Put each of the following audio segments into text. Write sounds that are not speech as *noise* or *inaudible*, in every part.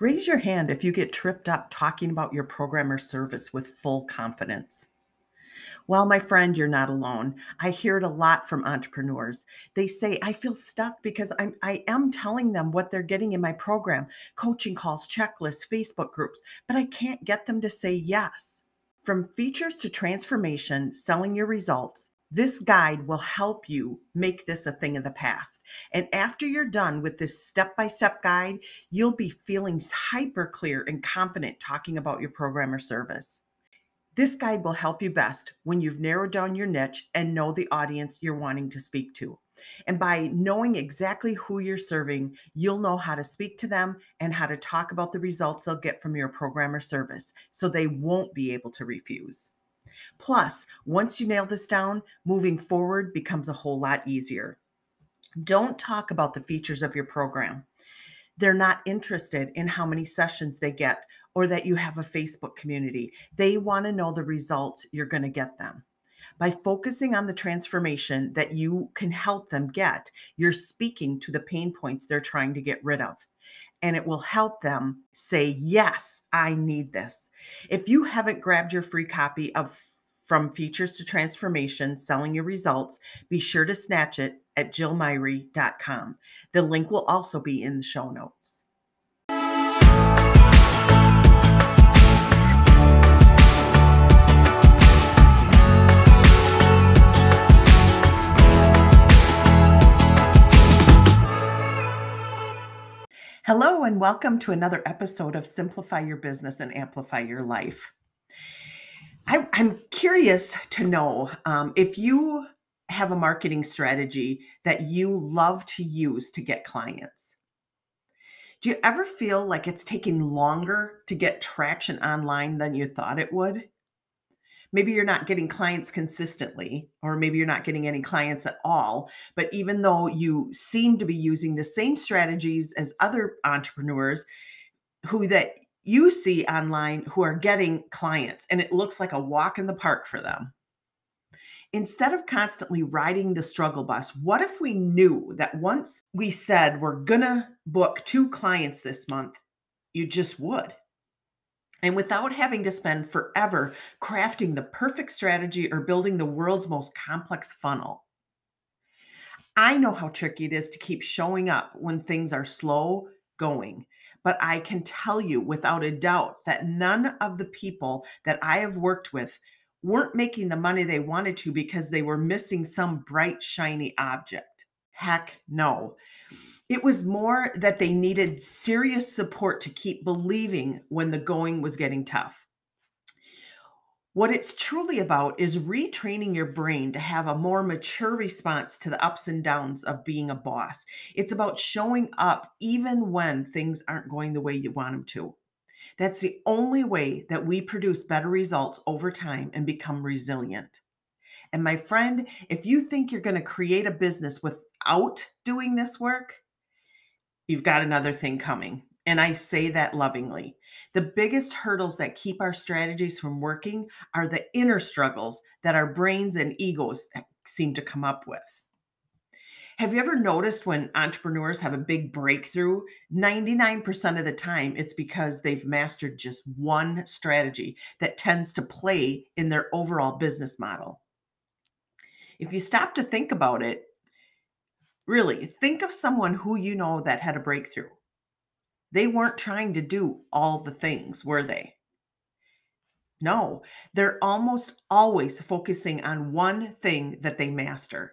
Raise your hand if you get tripped up talking about your program or service with full confidence. Well, my friend, you're not alone. I hear it a lot from entrepreneurs. They say, I feel stuck because I'm I am telling them what they're getting in my program, coaching calls, checklists, Facebook groups, but I can't get them to say yes. From features to transformation, selling your results, this guide will help you make this a thing of the past. And after you're done with this step by step guide, you'll be feeling hyper clear and confident talking about your program or service. This guide will help you best when you've narrowed down your niche and know the audience you're wanting to speak to. And by knowing exactly who you're serving, you'll know how to speak to them and how to talk about the results they'll get from your program or service so they won't be able to refuse. Plus, once you nail this down, moving forward becomes a whole lot easier. Don't talk about the features of your program. They're not interested in how many sessions they get or that you have a Facebook community. They want to know the results you're going to get them. By focusing on the transformation that you can help them get, you're speaking to the pain points they're trying to get rid of. And it will help them say, Yes, I need this. If you haven't grabbed your free copy of From Features to Transformation Selling Your Results, be sure to snatch it at jillmyrie.com. The link will also be in the show notes. Hello, and welcome to another episode of Simplify Your Business and Amplify Your Life. I, am curious to know um, if you have a marketing strategy that you love to use to get clients. Do you ever feel like it's taking longer to get traction online than you thought it would? Maybe you're not getting clients consistently or maybe you're not getting any clients at all but even though you seem to be using the same strategies as other entrepreneurs who that you see online who are getting clients and it looks like a walk in the park for them. Instead of constantly riding the struggle bus what if we knew that once we said we're gonna book two clients this month you just would and without having to spend forever crafting the perfect strategy or building the world's most complex funnel. I know how tricky it is to keep showing up when things are slow going, but I can tell you without a doubt that none of the people that I have worked with weren't making the money they wanted to because they were missing some bright, shiny object. Heck no. It was more that they needed serious support to keep believing when the going was getting tough. What it's truly about is retraining your brain to have a more mature response to the ups and downs of being a boss. It's about showing up even when things aren't going the way you want them to. That's the only way that we produce better results over time and become resilient. And my friend, if you think you're going to create a business without doing this work, you've got another thing coming. And I say that lovingly. The biggest hurdles that keep our strategies from working are the inner struggles that our brains and egos eh, seem to come up with. Have you ever noticed when entrepreneurs have a big breakthrough? 99% of the time, it's because they've mastered just one strategy that tends to play in their overall business model. If you stop to think about it, Really, think of someone who you know that had a breakthrough. They weren't trying to do all the things, were they? No, they're almost always focusing on one thing that they master.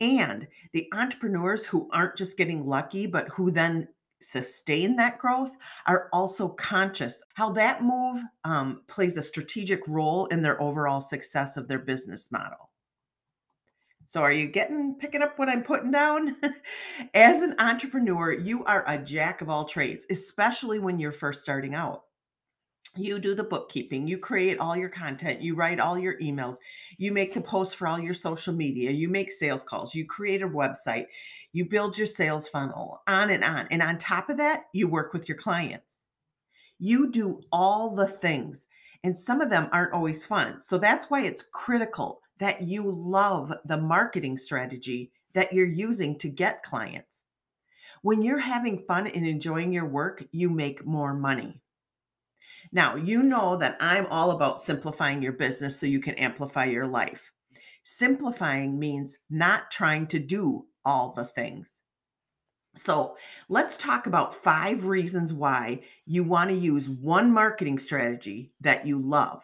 And the entrepreneurs who aren't just getting lucky, but who then sustain that growth are also conscious how that move um, plays a strategic role in their overall success of their business model. So are you getting picking up what I'm putting down? *laughs* As an entrepreneur, you are a jack of all trades, especially when you're first starting out. You do the bookkeeping, you create all your content, you write all your emails, you make the posts for all your social media, you make sales calls, you create a website, you build your sales funnel, on and on. And on top of that, you work with your clients. You do all the things, and some of them aren't always fun. So that's why it's critical that you love the marketing strategy that you're using to get clients. When you're having fun and enjoying your work, you make more money. Now, you know that I'm all about simplifying your business so you can amplify your life. Simplifying means not trying to do all the things. So, let's talk about five reasons why you want to use one marketing strategy that you love.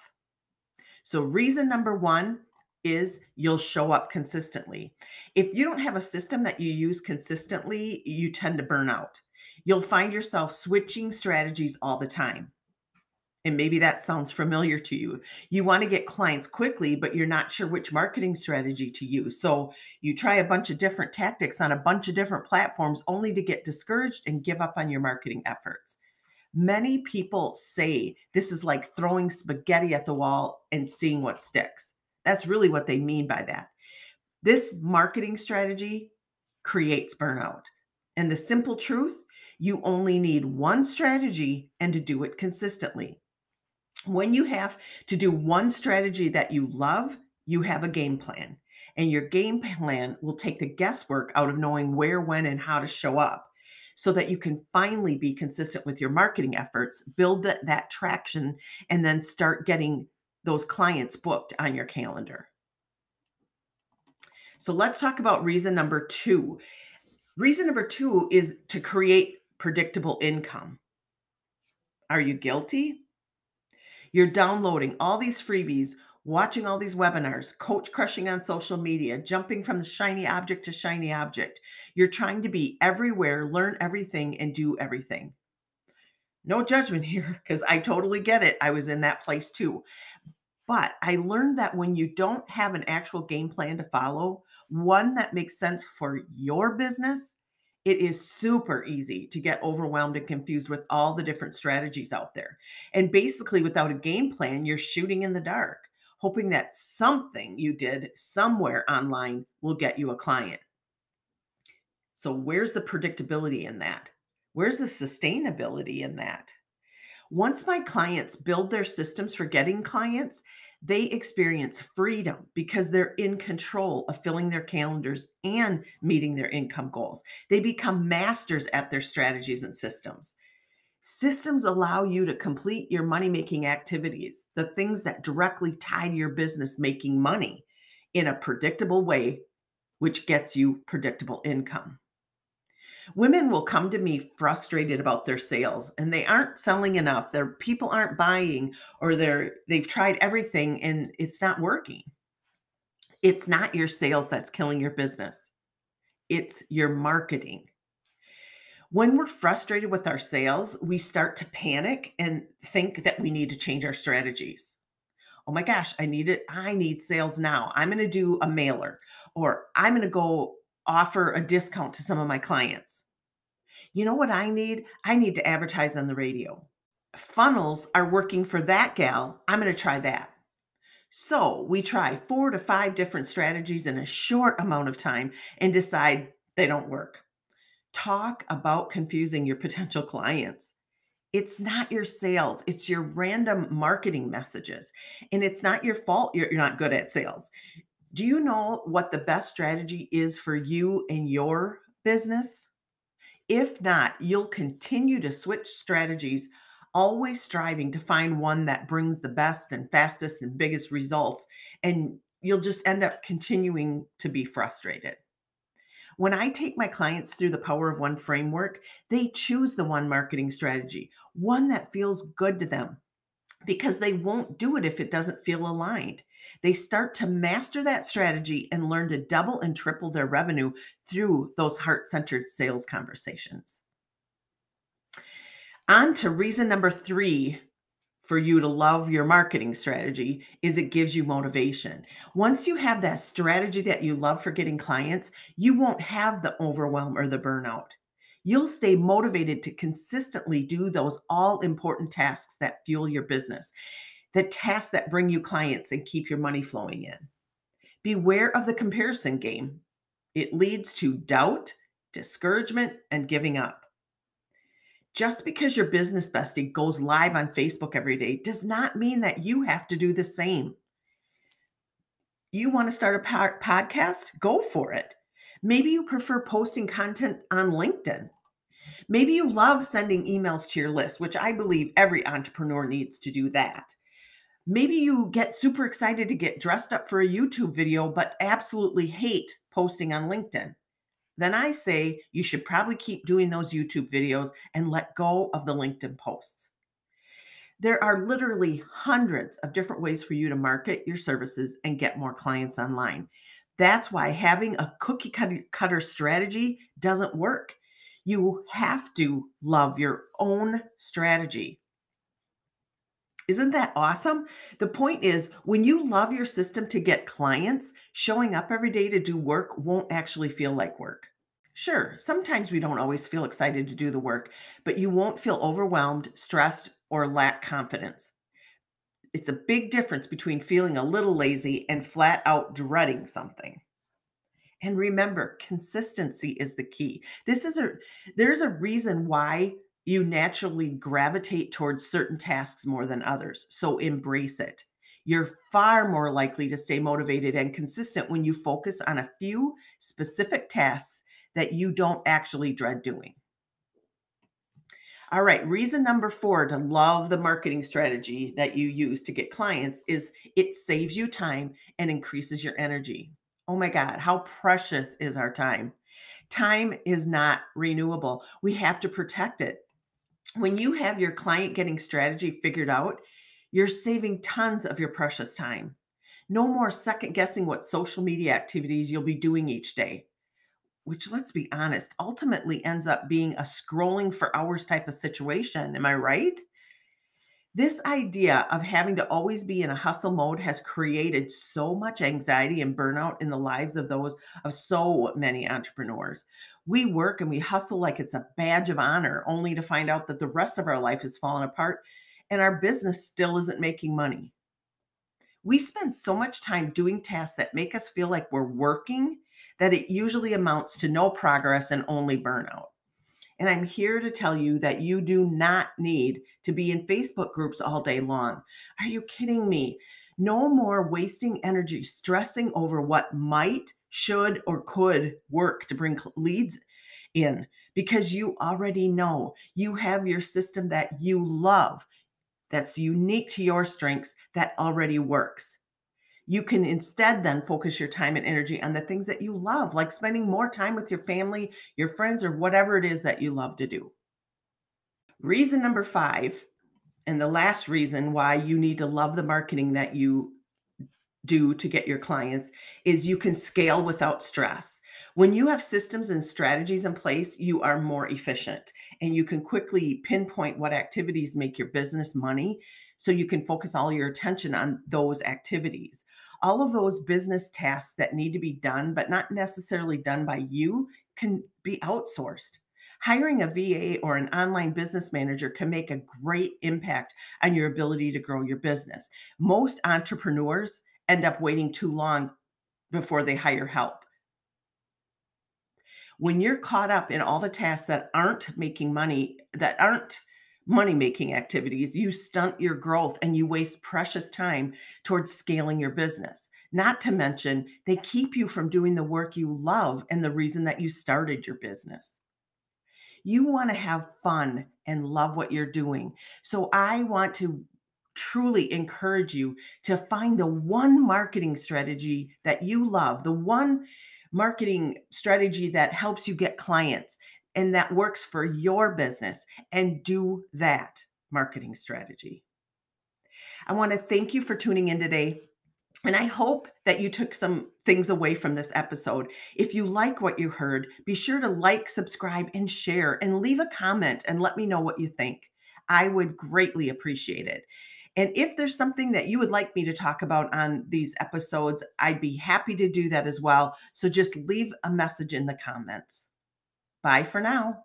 So, reason number one is you'll show up consistently. If you don't have a system that you use consistently, you tend to burn out. You'll find yourself switching strategies all the time. And maybe that sounds familiar to you. You want to get clients quickly, but you're not sure which marketing strategy to use. So you try a bunch of different tactics on a bunch of different platforms only to get discouraged and give up on your marketing efforts. Many people say this is like throwing spaghetti at the wall and seeing what sticks. That's really what they mean by that. This marketing strategy creates burnout. And the simple truth you only need one strategy and to do it consistently. When you have to do one strategy that you love, you have a game plan. And your game plan will take the guesswork out of knowing where, when, and how to show up so that you can finally be consistent with your marketing efforts, build that, that traction, and then start getting those clients booked on your calendar. So let's talk about reason number two. Reason number two is to create predictable income. Are you guilty? You're downloading all these freebies, watching all these webinars, coach crushing on social media, jumping from the shiny object to shiny object. You're trying to be everywhere, learn everything, and do everything. No judgment *laughs* here because I totally get it. I was in that place too. But I learned that when you don't have an actual game plan to follow, one that makes sense for your business, it is super easy to get overwhelmed and confused with all the different strategies out there. And basically, without a game plan, you're shooting in the dark, hoping that something you did somewhere online will get you a client. So, where's the predictability in that? Where's the sustainability in that? Once my clients build their systems for getting clients, they experience freedom because they're in control of filling their calendars and meeting their income goals. They become masters at their strategies and systems. Systems allow you to complete your money making activities, the things that directly tie to your business making money in a predictable way, which gets you predictable income. Women will come to me frustrated about their sales and they aren't selling enough. Their people aren't buying or they're they've tried everything and it's not working. It's not your sales that's killing your business. It's your marketing. When we're frustrated with our sales, we start to panic and think that we need to change our strategies. Oh my gosh, I need it. I need sales now. I'm going to do a mailer or I'm going to go offer a discount to some of my clients. You know what I need? I need to advertise on the radio. Funnels are working for that gal. I'm going to try that. So we try four to five different strategies in a short amount of time and decide they don't work. Talk about confusing your potential clients. It's not your sales, it's your random marketing messages. And it's not your fault you're, you're not good at sales. Do you know what the best strategy is for you and your business? If not, you'll continue to switch strategies, always striving to find one that brings the best and fastest and biggest results. And you'll just end up continuing to be frustrated. When I take my clients through the Power of One framework, they choose the one marketing strategy, one that feels good to them, because they won't do it if it doesn't feel aligned. They start to master that strategy and learn to double and triple their revenue through those heart centered sales conversations. On to reason number three for you to love your marketing strategy is it gives you motivation. Once you have that strategy that you love for getting clients, you won't have the overwhelm or the burnout you'll stay motivated to consistently do those all important tasks that fuel your business, the tasks that bring you clients and keep your money flowing in. Beware of the comparison game. It leads to doubt, discouragement, and giving up. Just because your business bestie goes live on Facebook every day does not mean that you have to do the same. You want to start a podcast? Go for it. Maybe you prefer posting content on LinkedIn. Maybe you love sending emails to your list, which I believe every entrepreneur needs to do that. Maybe you get super excited to get dressed up for a YouTube video, but absolutely hate posting on LinkedIn. Then I say you should probably keep doing those YouTube videos and let go of the LinkedIn posts. There are literally hundreds of different ways for you to market your services and get more clients online. That's why having a cookie cutter strategy doesn't work. You have to love your own strategy. Isn't that awesome? The point is, when you love your system to get clients, showing up every day to do work won't actually feel like work. Sure, sometimes we don't always feel excited to do the work, but you won't feel overwhelmed, stressed, or lack confidence. It's a big difference between feeling a little lazy and flat out dreading something. And remember, consistency is the key. This is a there's a reason why you naturally gravitate towards certain tasks more than others. So embrace it. You're far more likely to stay motivated and consistent when you focus on a few specific tasks that you don't actually dread doing. All right, reason number four to love the marketing strategy that you use to get clients is it saves you time and increases your energy. Oh my God, how precious is our time? Time is not renewable. We have to protect it. When you have your client getting strategy figured out, you're saving tons of your precious time. No more second guessing what social media activities you'll be doing each day, which, let's be honest, ultimately ends up being a scrolling for hours type of situation. Am I right? This idea of having to always be in a hustle mode has created so much anxiety and burnout in the lives of those of so many entrepreneurs. We work and we hustle like it's a badge of honor, only to find out that the rest of our life has fallen apart and our business still isn't making money. We spend so much time doing tasks that make us feel like we're working that it usually amounts to no progress and only burnout. And I'm here to tell you that you do not need to be in Facebook groups all day long. Are you kidding me? No more wasting energy stressing over what might, should, or could work to bring leads in because you already know you have your system that you love that's unique to your strengths that already works you can instead then focus your time and energy on the things that you love, like spending more time with your family, your friends, or whatever it is that you love to do. Reason number five, and the last reason why you need to love the marketing that you do to get your clients is you can scale without stress. When you have systems and strategies in place, you are more efficient and you can quickly pinpoint what activities make your business money so you can focus all your attention on those activities. All of those business tasks that need to be done, but not necessarily done by you, can be outsourced. Hiring a VA or an online business manager can make a great impact on your ability to grow your business. Most entrepreneurs end up waiting too long before they hire help. When you're caught up in all the tasks that aren't making money, that aren't money making activities, you stunt your growth and you waste precious time towards scaling your business. Not to mention, they keep you from doing the work you love and the reason that you started your business. You want to have fun and love what you're doing. So I want to truly encourage you to find the one marketing strategy that you love, the one marketing strategy that helps you get clients and that works for your business and do that marketing strategy. I want to thank you for tuning in today. And I hope that you took some things away from this episode. If you like what you heard, be sure to like, subscribe, and share, and leave a comment and let me know what you think. I would greatly appreciate it. And if there's something that you would like me to talk about on these episodes, I'd be happy to do that as well. So just leave a message in the comments. Bye for now.